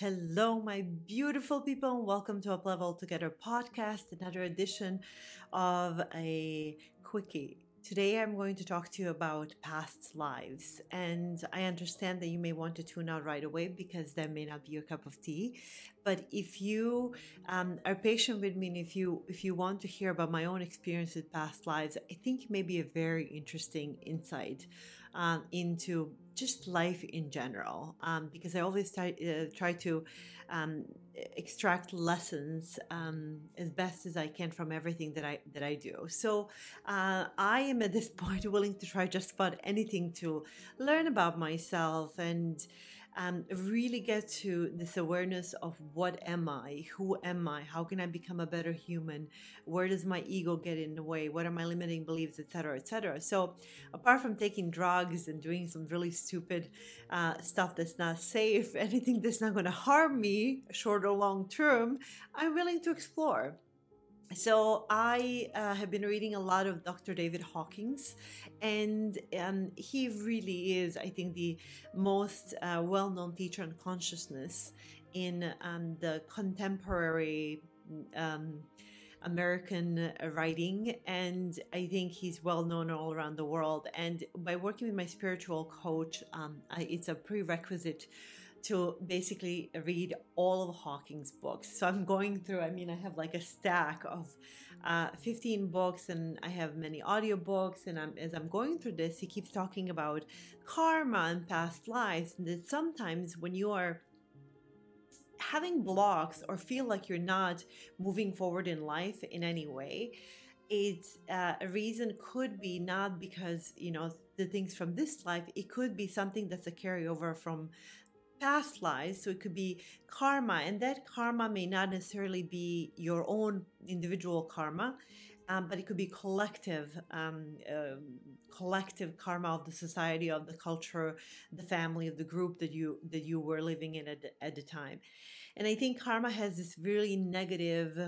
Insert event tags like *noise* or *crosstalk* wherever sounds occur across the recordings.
Hello, my beautiful people, and welcome to Up Level Together podcast, another edition of a quickie. Today, I'm going to talk to you about past lives, and I understand that you may want to tune out right away because that may not be your cup of tea. But if you um, are patient with me, and if you if you want to hear about my own experience with past lives, I think it may be a very interesting insight um, into just life in general um, because I always try, uh, try to um, extract lessons um, as best as I can from everything that I that I do. So uh, I am at this *laughs* point willing to try just about anything to learn about myself and um, really get to this awareness of what am I, who am I, how can I become a better human, where does my ego get in the way, what are my limiting beliefs, etc., etc. So, apart from taking drugs and doing some really stupid uh, stuff that's not safe, *laughs* anything that's not going to harm me, short or long term, I'm willing to explore. So I uh, have been reading a lot of Dr. David Hawkins, and um, he really is, I think, the most uh, well-known teacher on consciousness in um, the contemporary um, American writing, and I think he's well known all around the world. And by working with my spiritual coach, um, I, it's a prerequisite to basically read all of Hawkins's books. So I'm going through, I mean, I have like a stack of uh, 15 books and I have many audiobooks. And I'm, as I'm going through this, he keeps talking about karma and past lives. And that sometimes when you are having blocks or feel like you're not moving forward in life in any way, it's uh, a reason could be not because you know the things from this life it could be something that's a carryover from past lives. So it could be karma, and that karma may not necessarily be your own individual karma. Um, but it could be collective, um, uh, collective karma of the society, of the culture, the family, of the group that you that you were living in at, at the time. And I think karma has this really negative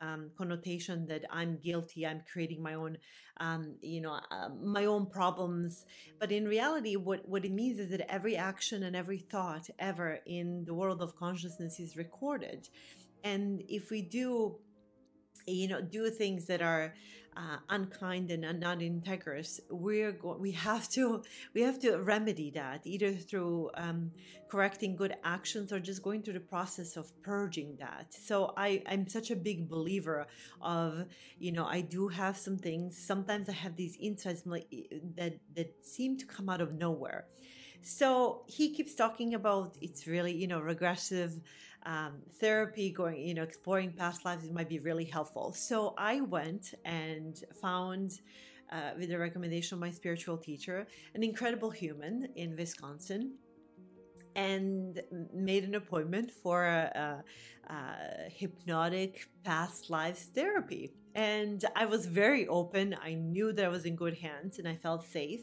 um, connotation that I'm guilty, I'm creating my own, um, you know, uh, my own problems. But in reality, what, what it means is that every action and every thought ever in the world of consciousness is recorded. And if we do you know do things that are uh, unkind and not integrous we're go- we have to *laughs* we have to remedy that either through um, correcting good actions or just going through the process of purging that. So i i'm such a big believer of you know i do have some things sometimes i have these insights that that seem to come out of nowhere. So he keeps talking about it's really you know regressive um, therapy, going, you know, exploring past lives, it might be really helpful. So I went and found, uh, with the recommendation of my spiritual teacher, an incredible human in Wisconsin and made an appointment for a, a, a, hypnotic past lives therapy. And I was very open. I knew that I was in good hands and I felt safe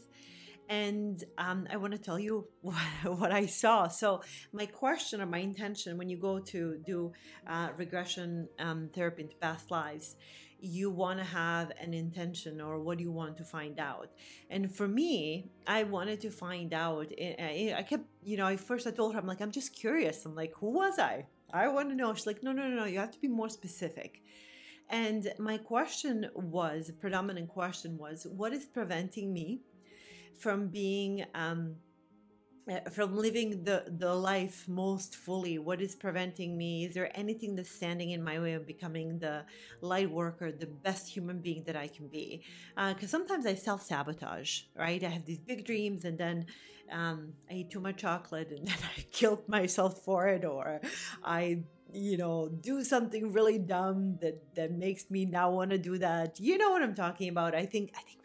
and um, I want to tell you what, *laughs* what, I saw. So, my question or my intention when you go to do uh, regression um, therapy into past lives, you want to have an intention or what do you want to find out. And for me, I wanted to find out. Eh, eh, I kept, you know, I first I told her, I'm like, I'm just curious. I'm like, who was I? I want to know. She's like, no, no, no, no. You have to be more specific. And my question was, predominant question was, what is preventing me from being um, uh, from living the the life most fully. What is preventing me? Is there anything that's standing in my way of becoming the light worker the best human being that i can be? Because uh, sometimes i self-sabotage right? I have these big dreams and then um, i eat too much chocolate and *laughs* then i killed myself for it or i you know do something really dumb that that makes me now want to do that. You know what i'm talking about. I think i think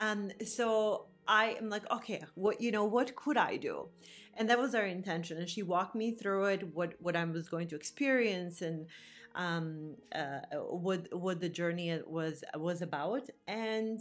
um, so I am like, okay, what you know, what could I do? And that was our intention. And she walked me through it, what what I was going to experience, and um, uh, what what the journey was was about. And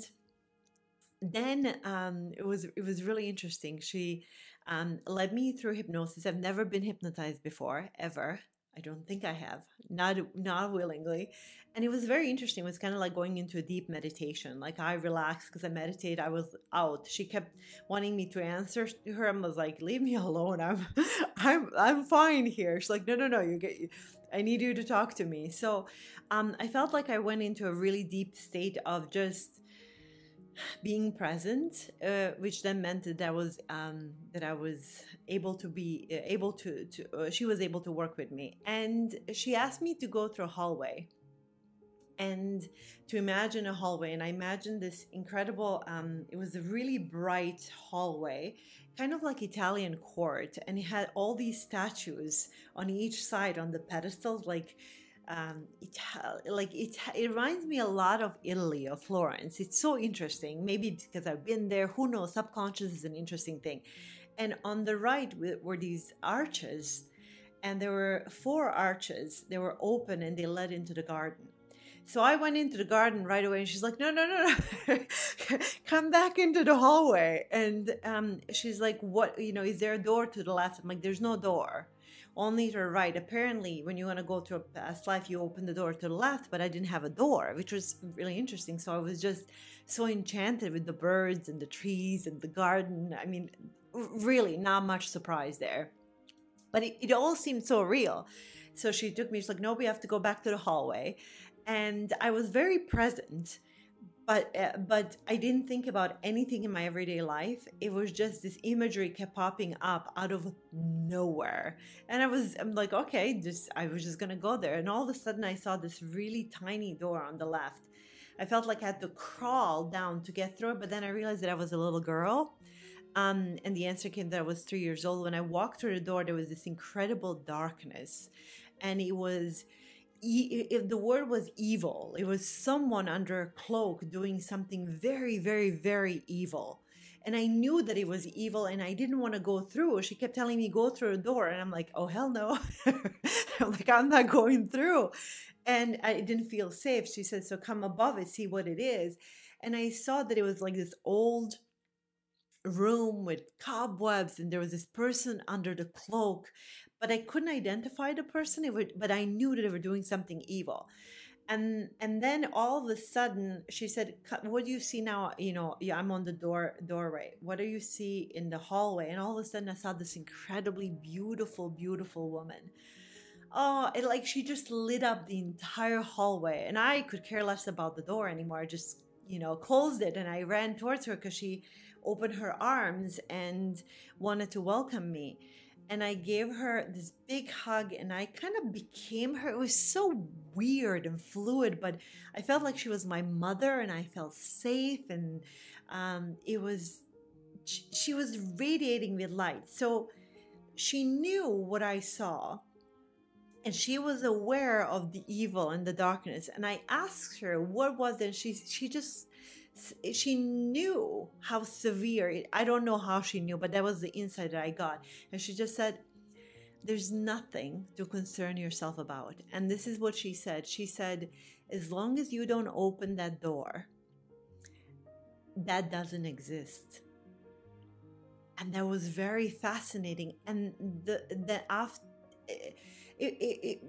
then um, it was it was really interesting. She um, led me through hypnosis. I've never been hypnotized before, ever. I don't think I have, not not willingly. And it was very interesting. It was kind of like going into a deep meditation. Like I relaxed because I meditate. I was out. She kept wanting me to answer to her. I was like, "Leave me alone. I'm, *laughs* I'm, I'm fine here." She's like, "No, no, no. You get. I need you to talk to me." So, um, I felt like I went into a really deep state of just being present, uh, which then meant that I was um, that I was able to be uh, able to to uh, she was able to work with me, and she asked me to go through a hallway and to imagine a hallway. And I imagined this incredible. Um, it was a really bright hallway, kind of like Italian court, and it had all these statues on each side on the pedestals, like um, it like it it reminds me a lot of Italy of Florence. It's so interesting. Maybe because I've been there. Who knows? Subconscious is an interesting thing. And on the right were these arches, and there were four arches. They were open and they led into the garden. So I went into the garden right away, and she's like, "No, no, no, no, *laughs* come back into the hallway." And um, she's like, "What? You know, is there a door to the left?" I'm like, "There's no door." Only to the right. Apparently, when you want to go to a past life, you open the door to the left, but I didn't have a door, which was really interesting. So I was just so enchanted with the birds and the trees and the garden. I mean, really, not much surprise there. But it, it all seemed so real. So she took me, she's like, no, we have to go back to the hallway. And I was very present but uh, but I didn't think about anything in my everyday life. It was just this imagery kept popping up out of nowhere, and I was I'm like, okay, just I was just gonna go there, and all of a sudden I saw this really tiny door on the left. I felt like I had to crawl down to get through it, but then I realized that I was a little girl. Um, and the answer came that I was three years old. When I walked through the door, there was this incredible darkness, and it was if the word was evil, it was someone under a cloak doing something very, very, very evil. And I knew that it was evil and I didn't want to go through. She kept telling me, go through a door. And I'm like, oh, hell no. *laughs* I'm like, I'm not going through. And I didn't feel safe. She said, so come above it, see what it is. And I saw that it was like this old room with cobwebs and there was this person under the cloak but I couldn't identify the person. Would, but I knew that they were doing something evil. And and then all of a sudden she said, "What do you see now? You know, yeah, I'm on the door doorway. What do you see in the hallway?" And all of a sudden I saw this incredibly beautiful, beautiful woman. Oh, it like she just lit up the entire hallway, and I could care less about the door anymore. I just you know closed it, and I ran towards her because she opened her arms and wanted to welcome me and I gave her this big hug and I kind of became her. It was so weird and fluid, but I felt like she was my mother and I felt safe and um, it was, she was radiating with light. So she knew what I saw and she was aware of the evil and the darkness. And I asked her what was it. and She, she just she knew how severe it, I don't know how she knew, but that was the insight that I got. And she just said, There's nothing to concern yourself about. And this is what she said. She said, As long as you don't open that door, that doesn't exist. And that was very fascinating. And the the after it, it, it,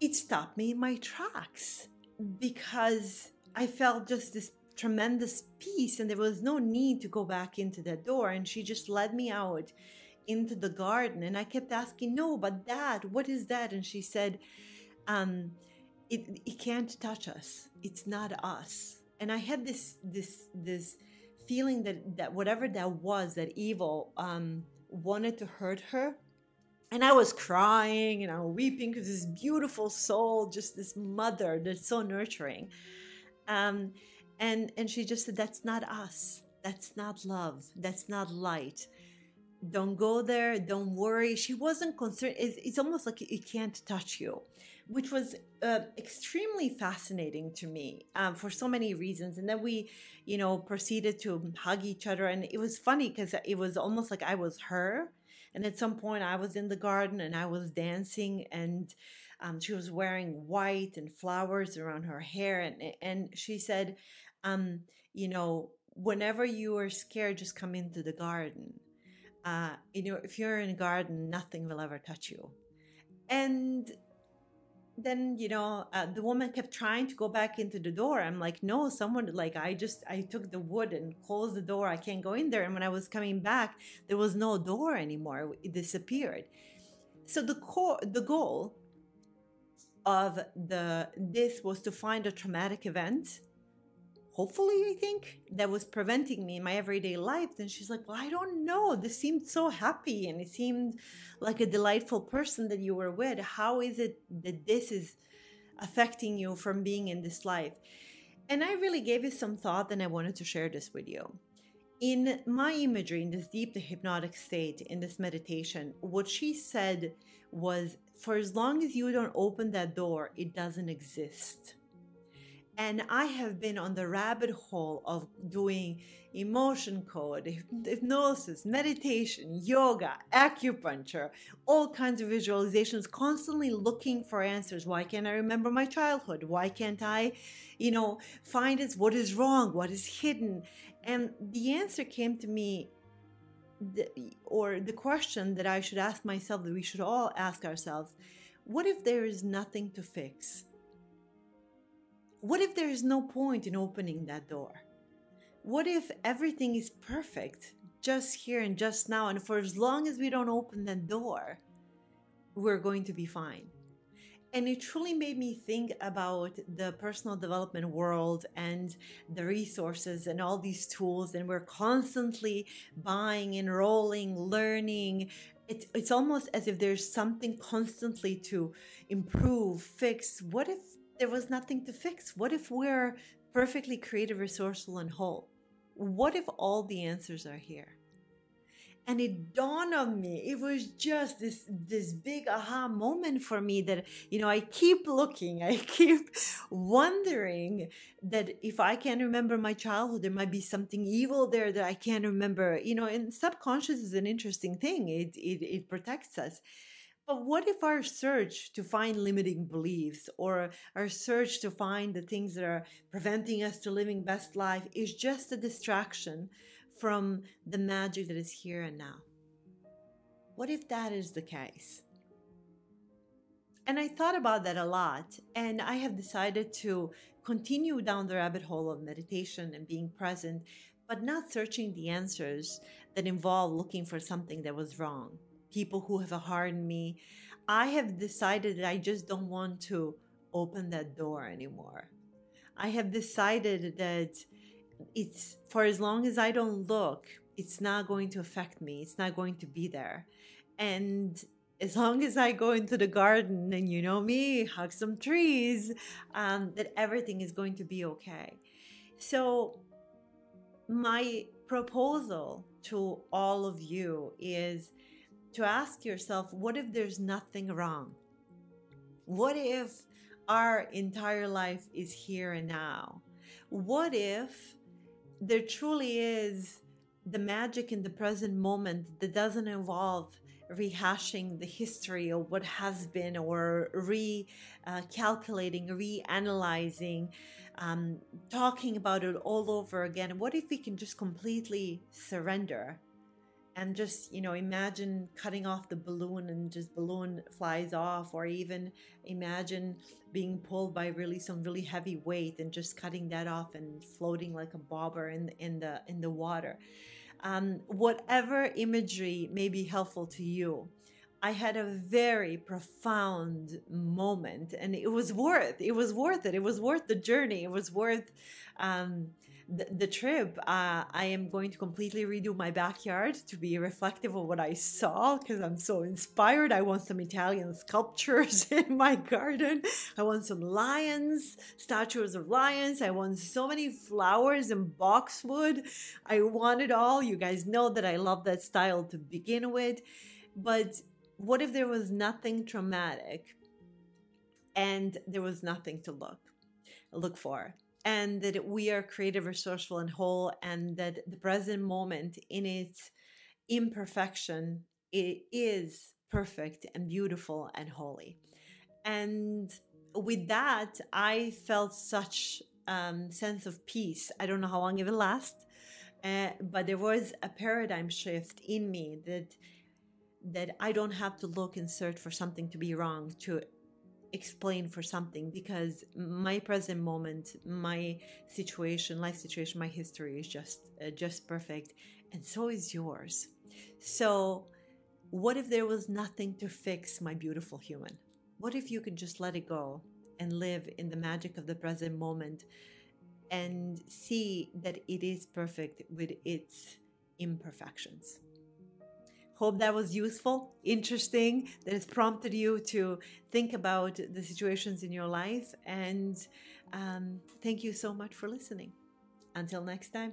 it stopped me in my tracks because I felt just this tremendous peace and there was no need to go back into that door. And she just led me out into the garden. And I kept asking, No, but dad, what is that? And she said, um, it, it can't touch us. It's not us. And I had this this this feeling that that whatever that was, that evil, um, wanted to hurt her and I was crying and I was weeping because this beautiful soul, just this mother that's so nurturing. Um, and and she just said, "That's not us. That's not love. That's not light. don't go there don't worry she wasn't concerned it's, it's almost like it can't touch you which was uh, extremely fascinating to me um, for so many reasons and then we you know proceeded to hug each other and it was funny because it was almost like i was her and at some point i was in the garden and i was dancing and um, she was wearing white and flowers around her hair and and she said um, you know whenever you are scared just come into the garden uh, you know, if you're in a garden, nothing will ever touch you. And then, you know, uh, the woman kept trying to go back into the door. I'm like, no, someone, like, I just, I took the wood and closed the door. I can't go in there. And when I was coming back, there was no door anymore. It disappeared. So the core, the goal of the this was to find a traumatic event hopefully i think that was preventing me in my everyday life then she's like well i don't know. This seemed so happy and it seemed like a delightful person that you were with. How is it that this is affecting you from being in this life? And i really gave it some thought and i wanted to share this with you. In my imagery in this deep the hypnotic state in this meditation what she said was for as long as you don't open that door it doesn't exist and I have been on the rabbit hole of doing emotion code, hypnosis, meditation, yoga, acupuncture, all kinds of visualizations, constantly looking for answers. Why can't I remember my childhood? Why can't I, you know, find it? What is wrong? What is hidden? And the answer came to me, or the question that I should ask myself, that we should all ask ourselves what if there is nothing to fix? What if there is no point in opening that door? What if everything is perfect just here and just now, and for as long as we don't open that door, we're going to be fine? And it truly made me think about the personal development world and the resources and all these tools. And we're constantly buying, enrolling, learning. It, it's almost as if there's something constantly to improve, fix. What if there was nothing to fix? What if we're perfectly creative, resourceful, and whole? What if all the answers are here? And it dawned on me. It was just this this big aha moment for me that you know I keep looking, I *laughs* keep wondering that if I can't remember my childhood, there might be something evil there that I can't remember. You know, and subconscious is an interesting thing. It it, it protects us but what if our search to find limiting beliefs or our search to find the things that are preventing us to living best life is just a distraction from the magic that is here and now? What if that is the case? And I thought about that a lot, and I have decided to continue down the rabbit hole of meditation and being present, but not searching the answers that involve looking for something that was wrong people who have harmed me. I have decided that I just don't want to open that door anymore. I have decided that it's for as long as I don't look, it's not going to affect me. It's not going to be there. And as long as I go into the garden and you know me, hug some trees, um, that everything is going to be okay. So, my proposal to all of you is to ask yourself what if there's nothing wrong? What if our entire life is here and now? What if there truly is the magic in the present moment that doesn't involve rehashing the history of what has been or recalculating, uh, reanalyzing, um, talking about it all over again? What if we can just completely surrender and just you know imagine cutting off the balloon and just balloon flies off or even imagine being pulled by really some really heavy weight and just cutting that off and floating like a bobber in in the in the water. Um, whatever imagery may be helpful to you I had a very profound moment and it was worth it was worth it it was worth the journey it was worth um, the, the trip, uh, I am going to completely redo my backyard to be reflective of what I saw because I'm so inspired. I want some Italian sculptures *laughs* in my garden. I want some lions, statues of lions. I want so many flowers and boxwood. I want it all. You guys know that I love that style to begin with. But what if there was nothing traumatic and there was nothing to look look for? and that we are creative, resourceful, and whole, and that the present moment in its imperfection it is perfect and beautiful and holy. And with that, I felt such um, sense of peace. I don't know how long it will last, uh, but there was a paradigm shift in me that that I don't have to look and search for something to be wrong to explain for something because my present moment my situation life situation my history is just uh, just perfect and so is yours. So what if there was nothing to fix my beautiful human? What if you could just let it go and live in the magic of the present moment and see that it is perfect with its imperfections Hope that was useful, interesting, that has prompted you to think about the situations in your life. And um, thank you so much for listening. Until next time.